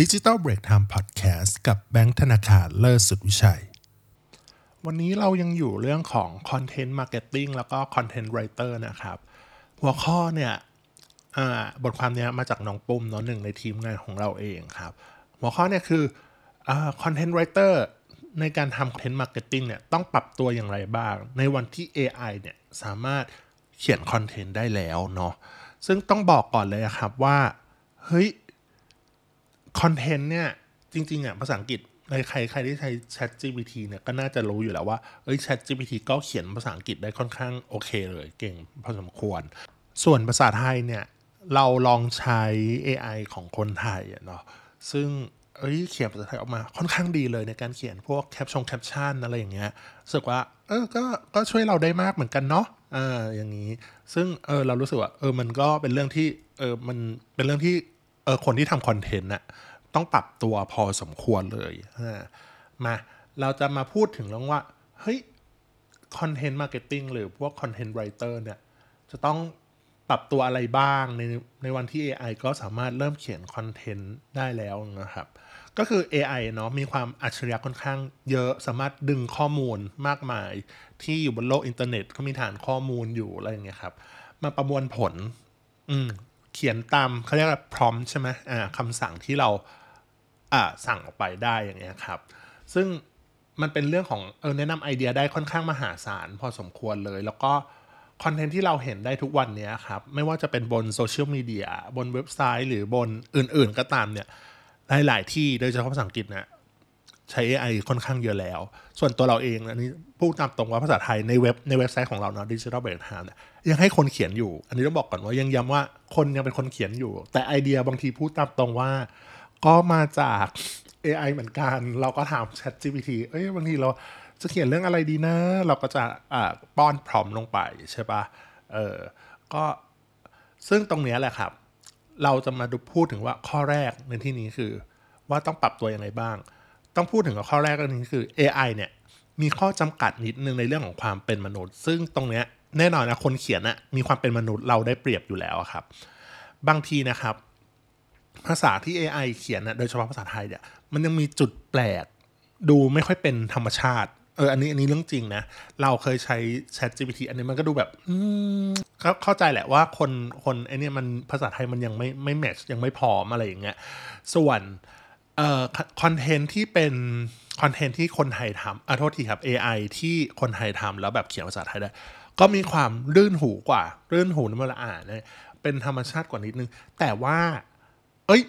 ดิจิ t a ลเบรกไทม์พอดแคสต์กับแบงค์ธนาคารเลิศสุดวิชัย วันนี้เรายังอยู่เรื่องของ content marketing แล้วก็ content writer นะครับ หัวข้อเนี่ยบทความนี้มาจากน้องปุ้มน้องหนึ่งในทีมงานของเราเองครับ หัวข้อเนี่ยคือ content writer ในการทำ content marketing เนี่ยต้องปรับตัวอย่างไรบ้าง ในวันที่ AI เนี่ยสามารถเขียนคอนเทนต์ได้แล้วเนาะซึ่งต้องบอกก่อนเลยครับว่า เฮ้ย คอนเทนต์เนี่ยจริงๆอะภาษาอังกฤษใครใครที่ใช้ Chat GPT เนี่ยก็น่าจะรู้อยู่แล้วว่าเอ้ย Chat GPT ก็เขียนภาษาอังกฤษได้ค่อนข้างโอเคเลยเก่งพอสมควร ส่วนภาษาไทยเนี่ยเราลองใช้ AI ของคนไทยเนาะซึ่งเอ้ยเขียนภาษาไทยออกมาค่อนข้างดีเลยในการเขียนพวกแคปชงแคปชั่นอะไรอย่างเงี้ยรู้สึกว่าเออก็ก็ช่วยเราได้มากเหมือนกันเนาะอ่าอย่างนี้ ซึ่งเออเรารู้สึกว่าเออมันก็เป็นเรื่องที่เออมันเป็นเรื่องที่เออคนที่ทำคอนเทนต์น่ะ ต้องปรับตัวพอสมควรเลยมาเราจะมาพูดถึงเรื่องว่า เฮ้ย content marketing หรือพวก content writer เนี่ย จะต้องปรับตัวอะไรบ้างในในวันที่ AI ก็สามารถเริ่มเขียนคอนเทนต์ได้แล้วนะครับ ก็คือ AI เนาะมีความอัจฉริยะค่อนข้างเยอะสามารถดึงข้อมูลมากมาย ที่อยู่บนโลกอินเทอร์เน็ตเขามีฐานข้อมูลอยู่อะไรอย่างเงี้ยครับ มาประมวลผล อืมเขียนตามเขาเรียกว่า prompt ใช่ไหมอ่าคำสั่งที่เรา สั่งออกไปได้อย่างเงี้ยครับ ซึ่งมันเป็นเรื่องของเออแนะนำไอเดียได้ค่อนข้างมหาศาลพอสมควรเลย แล้วก็คอนเทนต์ที่เราเห็นได้ทุกวันนี้ครับ ไม่ว่าจะเป็นบนโซเชียลมีเดียบนเว็บไซต์หรือบนอื่นๆก็ตามเนี่ยหลาย ๆ ที่โดยเฉพาะภาษาอังกฤษเนี่ยใช้ AI ค่อนข้างเยอะแล้ว ส่วนตัวเราเองอันนี้พูดตามตรงว่าภาษาไทยในเว็บในเว็บไซต์ของเราเนาะดิจิทัลเบรกไทม์เนี่ยยังให้คนเขียนอยู่ อันนี้ต้องบอกก่อนว่ายังย้ำว่าคนยังเป็นคนเขียนอยู่ แต่ไอเดียบางทีพูดตามตรงว่า ก็มาจาก AI เหมือนกัน เราก็ถาม Chat GPT เอ้ยบางทีเราจะเขียนเรื่องอะไรดีนะ เราก็จะอ่าป้อนพร้อมลงไปใช่ปะเออก็ซึ่งตรงนี้แหละครับ เราจะมาดูพูดถึงว่าข้อแรกในที่นี้คือ ว่าต้องปรับตัวยังไงบ้าง ต้องพูดถึงข้อแรกก็นี้คือ AI เนี่ยมีข้อจำกัดนิดนึงในเรื่องของความเป็นมนุษย์ ซึ่งตรงเนี้ยแน่นอนนะคนเขียนนะมีความเป็นมนุษย์เราได้เปรียบอยู่แล้วครับ บางทีนะครับ ภาษาที่ AI เขียนนะโดยเฉพาะภาษาไทยเนี่ยมันยังมีจุดแปลก ดูไม่ค่อยเป็นธรรมชาติเอออันนี้อันนี้เรื่องจริงนะ เราเคยใช้ Chat GPT อันนี้มันก็ดูแบบอืมก็เข้าใจแหละว่าคนคนไอเนี่ยมันภาษาไทยมันยังไม่ไม่แมทช์ยังไม่พร้อมอะไรอย่างเงี้ยส่วนเอ่อคอนเทนต์ที่เป็นคอนเทนต์ที่คนไทยทำอะโทษทีครับ AI ที่คนไทยทำแล้วแบบเขียนภาษาไทยได้ ก็มีความลื่นหูกว่าลื่นหูในเวลาอ่านเนี่ยเป็นธรรมชาติกว่านิดนึง แต่ว่า เอ้ย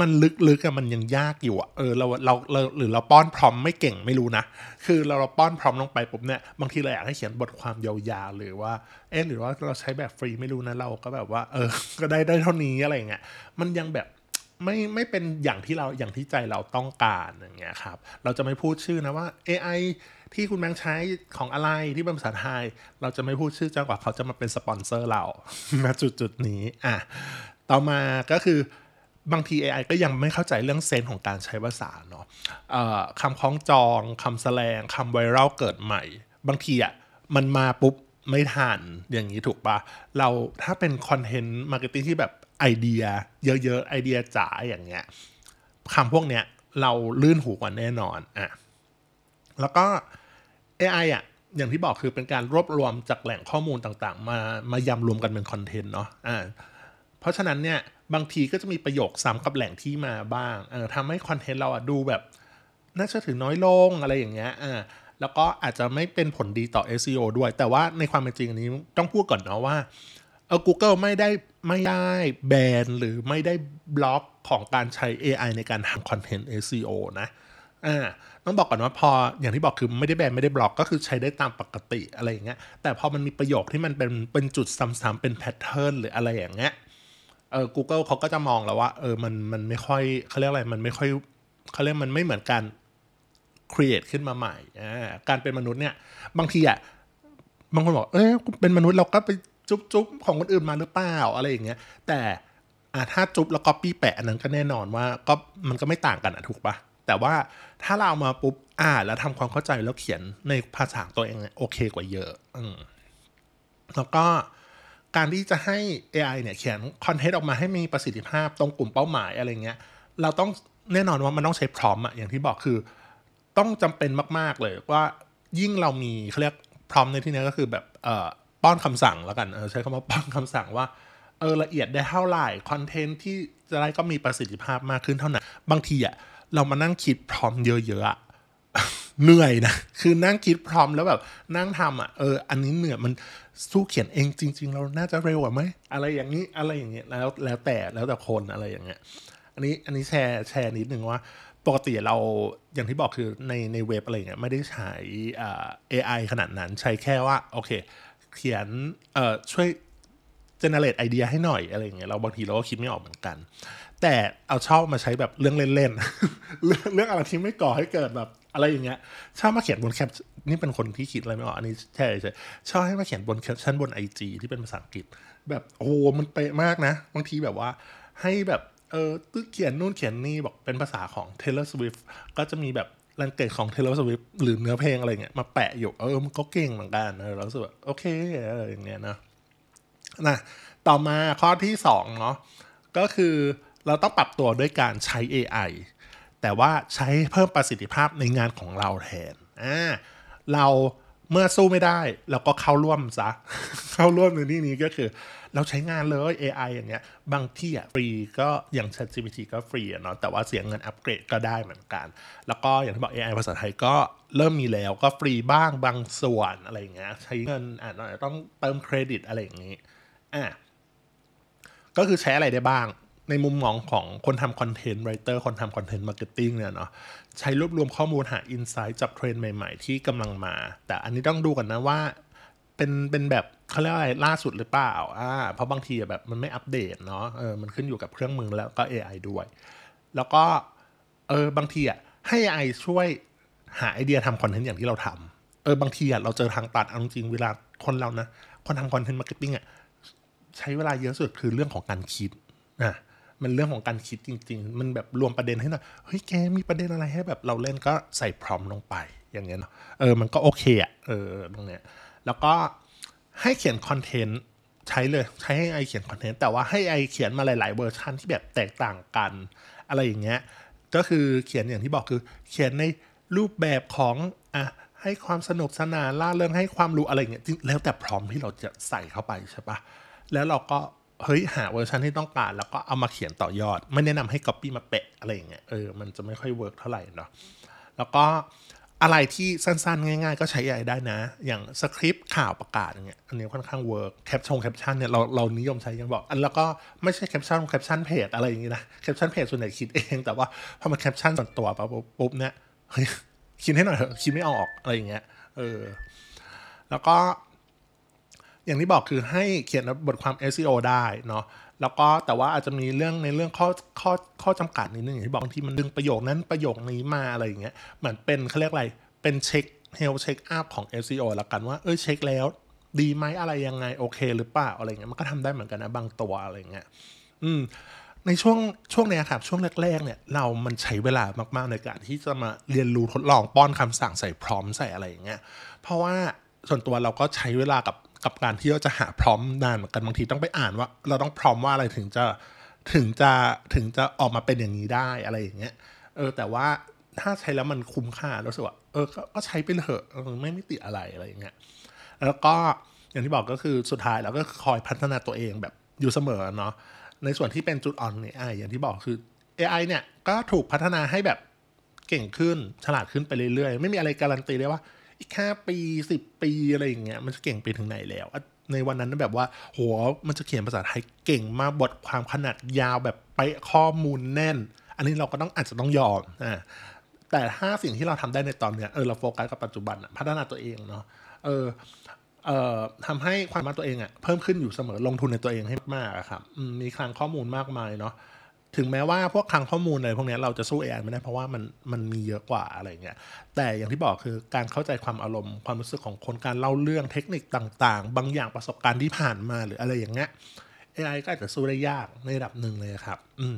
มันลึกๆอะมันยังยากอยู่อะเออเราเราเราหรือเราป้อนพร้อมไม่เก่งไม่รู้นะ คือเราเราป้อนพร้อมลงไปปุ๊บเนี่ยบางทีเราอยากให้เขียนบทความยาวๆหรือว่าเออหรือว่าเราใช้แบบฟรีไม่รู้นะเราก็แบบว่า เออ ก็ได้ได้เท่านี้อะไรเงี้ยมันยังแบบไม่ไม่เป็นอย่างที่เราอย่างที่ใจเราต้องการอย่างเงี้ยครับ เราจะไม่พูดชื่อนะว่า AI ที่คุณแบงค์ใช้ของอะไรที่เป็นภาษาไทย เราจะไม่พูดชื่อจนกว่าเขาจะมาเป็นสปอนเซอร์เราณจุดจุดนี้อะต่อมาก็คือ บางที AI ก็ยังไม่เข้าใจเรื่อง sense ของการใช้ภาษาเนาะคำคล้องจองคำแสลงคำไวรัลเกิดใหม่ บางทีอะมันมาปุ๊บไม่ทันอย่างนี้ถูกปะเราถ้าเป็น content marketing ที่แบบไอเดีย เยอะๆ ไอเดียจ๋าอย่างเงี้ยคำพวกเนี้ยเราลื่นหูกว่าแน่นอนอะแล้วก็ AI อะอย่างที่บอกคือเป็นการรวบรวมจากแหล่งข้อมูลต่างๆ มามายำรวมกันเป็นคอนเทนต์เนาะอ่า เพราะฉะนั้นเนี่ยบางทีก็จะมีประโยคซ้ำกับแหล่งที่มาบ้างเออทำให้คอนเทนต์เราอะดูแบบน่าจะถือน้อยลงอะไรอย่างเงี้ยอ่าแล้วก็อาจจะไม่เป็นผลดีต่อ SEO ด้วย แต่ว่าในความเป็นจริงอันนี้ต้องพูดก่อนเนาะว่าเออ Google ไม่ได้ไม่ได้แบนหรือไม่ได้บล็อกของการใช้ AI ในการทำคอนเทนต์ SEO นะอ่าต้องบอกก่อนว่าพออย่างที่บอกคือไม่ได้แบนไม่ได้บล็อกก็คือใช้ได้ตามปกติอะไรอย่างเงี้ยแต่พอมันมีประโยคที่มันเป็นเป็นจุดซ้ำๆเป็นแพทเทิร์นหรืออะไรอย่างเงี้ย เออ Google เขาก็จะมองแล้วว่า เออมันมันไม่ค่อยเขาเรียกอะไรมันไม่ค่อยเขาเรียกมันไม่เหมือนการ create ขึ้นมาใหม่การเป็นมนุษย์เนี่ย บางทีอะบางคนบอก เอ้ยเป็นมนุษย์เราก็ไปจุ๊บจุ๊บของคนอื่นมาหรือเปล่าอะไรอย่างเงี้ย แต่อ่าถ้าจุ๊บแล้วก็ปี้แปะอันนั้นก็แน่นอนว่าก็มันก็ไม่ต่างกันอะถูกปะแต่ว่าถ้าเราเอามาปุ๊บอ่าแล้วทำความเข้าใจแล้วเขียนในภาษาตัวเองโอเคกว่าเยอะ อืมแล้วก็ การที่จะให้ AI เนี่ยเขียนคอนเทนต์ออกมาให้มีประสิทธิภาพตรงกลุ่มเป้าหมายอะไรเงี้ย เราต้องแน่นอนว่ามันต้องใช้พร้อมอะอย่างที่บอกคือ ต้องจำเป็นมาก ๆ เลยว่ายิ่งเรามีเขาเรียกพร้อมในที่นี้ก็คือแบบเอ่อป้อนคำสั่งแล้วกันเออใช้คำว่าป้อนคำสั่งว่าเออละเอียดได้เท่าไหร่คอนเทนต์ที่จะได้ก็มีประสิทธิภาพมากขึ้นเท่านั้น บางทีอะเรามานั่งคิดพร้อมเยอะๆอะ เหนื่อยนะ คือนั่งคิดพร้อมแล้วแบบนั่งทำอะเอออันนี้เหนื่อยมันสู้เขียนเองจริง ๆ เราน่าจะเร็วกว่าไหมอะไรอย่างนี้อะไรอย่างเงี้ยแล้วแล้วแต่แล้วแต่คนอะไรอย่างเงี้ยอันนี้อันนี้แชร์แชร์นิดนึงว่าปกติเราอย่างที่บอกคือในในเว็บอะไรเงี้ยไม่ได้ใช้อ่า AI ขนาดนั้นใช้แค่ว่า โอเค เขียนเอ่อช่วย generate ไอเดียให้หน่อยอะไรอย่างเงี้ยเราบางทีเราก็คิดไม่ออกเหมือนกัน แต่เอาชอบมาใช้แบบเรื่องเล่นๆ เรื่องเรื่องอะไรที่ไม่ก่อให้เกิดแบบอะไรอย่างเงี้ยชอบมาเขียนบนแคปนี่เป็นคนที่คิดอะไรไม่ออกอันนี้ใช่ใช่ชอบให้มาเขียนบนแคปชั่นบน IG ที่เป็นภาษาอังกฤษ แบบโอ้มันเป๊ะมากนะบางทีแบบว่าให้แบบเออตึกเขียนนู่นเขียนนี่บอกเป็นภาษาของ Taylor Swift ก็จะมีแบบลังเกตของ Taylor Swift หรือเนื้อเพลงอะไรเงี้ยมาแปะอยู่เออมันก็เก่งเหมือนกันเออเราสึกว่าโอเคเอออย่างเงี้ยนะ นะต่อมาข้อที่สองเนาะก็คือเราต้องปรับตัวด้วยการใช้ AI แต่ว่าใช้เพิ่มประสิทธิภาพในงานของเราแทนอ่าเราเมื่อสู้ไม่ได้เราก็เข้าร่วมซะ เข้าร่วมในที่นี้ก็คือ เราใช้งานเลย AI อย่างเงี้ย บางที่อะฟรีก็อย่าง ChatGPT ก็ฟรีเนาะแต่ว่าเสียเงินอัปเกรดก็ได้เหมือนกัน แล้วก็อย่างที่บอก AI ภาษาไทยก็เริ่มมีแล้วก็ฟรีบ้างบางส่วนอะไรเงี้ยใช้เงินอะต้องเติมเครดิตอะไรอย่างงี้ อะก็คือใช้อะไรได้บ้าง ในมุมมองของคนทำ content writer คนทำ content marketing เนี่ยเนาะใช้รวบรวมข้อมูลหา insight จากเทรนด์ใหม่ๆ ที่กำลังมา แต่อันนี้ต้องดูกันนะว่าเป็นเป็นแบบเขาเรียกอะไรล่าสุดหรือเปล่าอ่าเพราะบางทีแบบมันไม่อัปเดตเนาะเออมันขึ้นอยู่กับเครื่องมือแล้วก็ AI ด้วย แล้วก็เออบางทีอะให้ AI ช่วยหาไอเดียทำคอนเทนต์อย่างที่เราทำเออบางทีอะเราเจอทางตันเอาจริงเวลาคนเรานะคนทำ content marketing อะ ใช้เวลาเยอะสุดคือเรื่องของการคิดนะมันเรื่องของการคิดจริง ๆ มันแบบรวมประเด็นให้หน่อยเฮ้ยแกมีประเด็นอะไรให้แบบเราเล่นก็ใส่ prompt ลงไปอย่างเงี้ยเนาะเออมันก็โอเคอะเออตรงเนี้ยแล้วก็ให้เขียนคอนเทนต์ใช้เลยใช้ให้ AI เขียนคอนเทนต์แต่ว่าให้ AI เขียนมาหลายๆเวอร์ชันที่แบบแตกต่างกัน อะไรอย่างเงี้ยก็คือเขียนอย่างที่บอกคือเขียนในรูปแบบของอะให้ความสนุกสนานเล่าเรื่องให้ความรู้อะไรเงี้ยแล้วแต่ prompt ที่เราจะใส่เข้าไปใช่ปะ แล้วเราก็เฮ้ยหาเวอร์ชันที่ต้องการ แล้วก็เอามาเขียนต่อยอด ไม่แนะนำให้ Copy มาแปะอะไรอย่างเงี้ยเออมันจะไม่ค่อย work เท่าไหร่เนาะแล้วก็อะไรที่สั้นๆ ง่าย ๆ ก็ใช้ AI ได้นะ อย่างสคริปต์ข่าวประกาศอย่างเงี้ยอันนี้ค่อนข้าง work แคปชั่นแคปชั่นเนี่ยเราเรานิยมใช้ยังบอก อันแล้วก็ไม่ใช่แคปชั่นแคปชั่นเพจอะไรอย่างงี้นะแคปชั่นเพจส่วนใหญ่คิดเอง แต่ว่าพอมาแคปชั่นส่วนตัวปั๊บปุ๊บเนี่ยเฮ้ยคิดให้หน่อยเถอะคิดไม่ออกอะไรอย่างเงี้ยเออแล้วก็ อย่างที่บอกคือให้เขียนบทความ SEO ได้เนาะแล้วก็แต่ว่าอาจจะมีเรื่องในเรื่องข้อข้อข้อจำกัดนิดนึงอย่างที่บอกบางทีมันดึงประโยคนั้นประโยคนี้มาอะไรอย่างเงี้ยเหมือนเป็นเขาเรียกอะไรเป็นเช็คเฮลเช็คอัพของ SEO ละกันว่าเออเช็คแล้ว ดีไหมอะไรยังไง โอเคหรือเปล่าอะไรเงี้ยมันก็ทำได้เหมือนกันนะบางตัวอะไรเงี้ยอืมในช่วงช่วงนี้ครับช่วงแรกๆเนี่ยเรามันใช้เวลามากๆในการที่จะมาเรียนรู้ทดลองป้อนคำสั่งใส่พร้อมใส่อะไรอย่างเงี้ยเพราะว่าส่วนตัวเราก็ใช้เวลากับ กับการที่เราจะหาพร้อมนานเหมือนกันบางทีต้องไปอ่านว่า เราต้องพร้อมว่าอะไรถึงจะถึงจะถึงจะออกมาเป็นอย่างนี้ได้อะไรอย่างเงี้ยเออแต่ว่าถ้าใช้แล้วมันคุ้มค่ารู้สึกว่าเออก็ใช้ไปเถอะไม่ไม่ติดอะไรอะไรอย่างเงี้ยแล้วก็อย่างที่บอกก็คือสุดท้ายเราก็คอยพัฒนาตัวเองแบบอยู่เสมอเนาะในส่วนที่เป็นจุดอ่อนใน AI อย่างที่บอกคือ AI เนี่ยก็ถูกพัฒนาให้แบบเก่งขึ้นฉลาดขึ้นไปเรื่อยๆ ไม่มีอะไรการันตีได้ว่า อีกแค่ปีสิบปีอะไรอย่างเงี้ยมันจะเก่งไปถึงไหนแล้ว ในวันนั้นแบบว่าโหมันจะเขียนภาษาไทยเก่งมากบทความขนาดยาวแบบไปข้อมูลแน่น อันนี้เราก็ต้องอาจจะต้องยอมอ่าแต่ถ้าสิ่งที่เราทำได้ในตอนเนี้ยเออเราโฟกัสกับปัจจุบันพัฒนาตัวเองเนาะเออเอ่อทำให้ความมาตัวเองอะเพิ่มขึ้นอยู่เสมอลงทุนในตัวเองให้มากครับมีคลังข้อมูลมากมายเนาะ ถึงแม้ว่าพวกคลังข้อมูลอะไรพวกนี้เราจะสู้ AI ไม่ได้เพราะว่ามันมันมีเยอะกว่าอะไรเงี้ยแต่อย่างที่บอกคือการเข้าใจความอารมณ์ความรู้สึกของคนการเล่าเรื่องเทคนิคตต่างๆ บางอย่างประสบการณ์ที่ผ่านมาหรืออะไรอย่างเงี้ย AI ก็อาจจะสู้ได้ยากในระดับหนึ่งเลยครับ อืม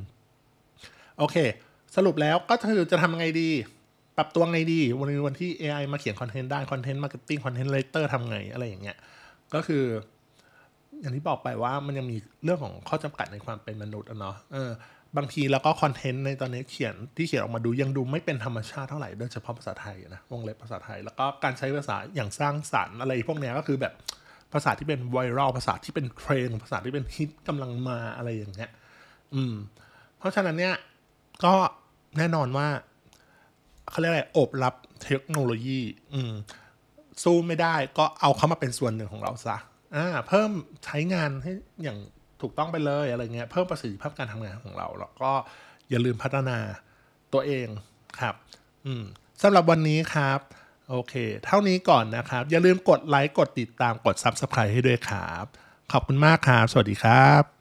โอเค สรุปแล้วก็คือจะทำไงดี ปรับตัวไงดี วันนี้วันที่ AI มาเขียนคอนเทนต์ได้ content marketing content writer ทำไงอะไรอย่างเงี้ยก็คืออย่างที่บอกไปว่ามันยังมีเรื่องของข้อจำกัดในความเป็นมนุษย์เนาะเออ บางทีแล้วก็คอนเทนต์ในตอนนี้เขียนที่เขียนออกมาดูยังดูไม่เป็นธรรมชาติเท่าไหร่โดยเฉพาะภาษาไทยนะวงเล็บภาษาไทย แล้วก็การใช้ภาษาอย่างสร้างสรรค์อะไรพวกนี้ก็คือแบบภาษาที่เป็นไวรัลภาษาที่เป็นเทรนด์ภาษาที่เป็นฮิตกำลังมาอะไรอย่างเงี้ยอืม เพราะฉะนั้นเนี่ยก็แน่นอนว่าเขาเรียกอะไรโอบรับเทคโนโลยี อืมสู้ไม่ได้ก็เอาเขามาเป็นส่วนหนึ่งของเราซะอ่าเพิ่มใช้งานให้อย่าง ถูกต้องไปเลยอะไรเงี้ยเพิ่มประสิทธิภาพการทำงานของเรา แล้วก็อย่าลืมพัฒนาตัวเองครับอืมสำหรับวันนี้ครับโอเค เท่านี้ก่อนนะครับ อย่าลืมกดไลค์กดติดตามกด Subscribe ให้ด้วยครับ ขอบคุณมากครับ สวัสดีครับ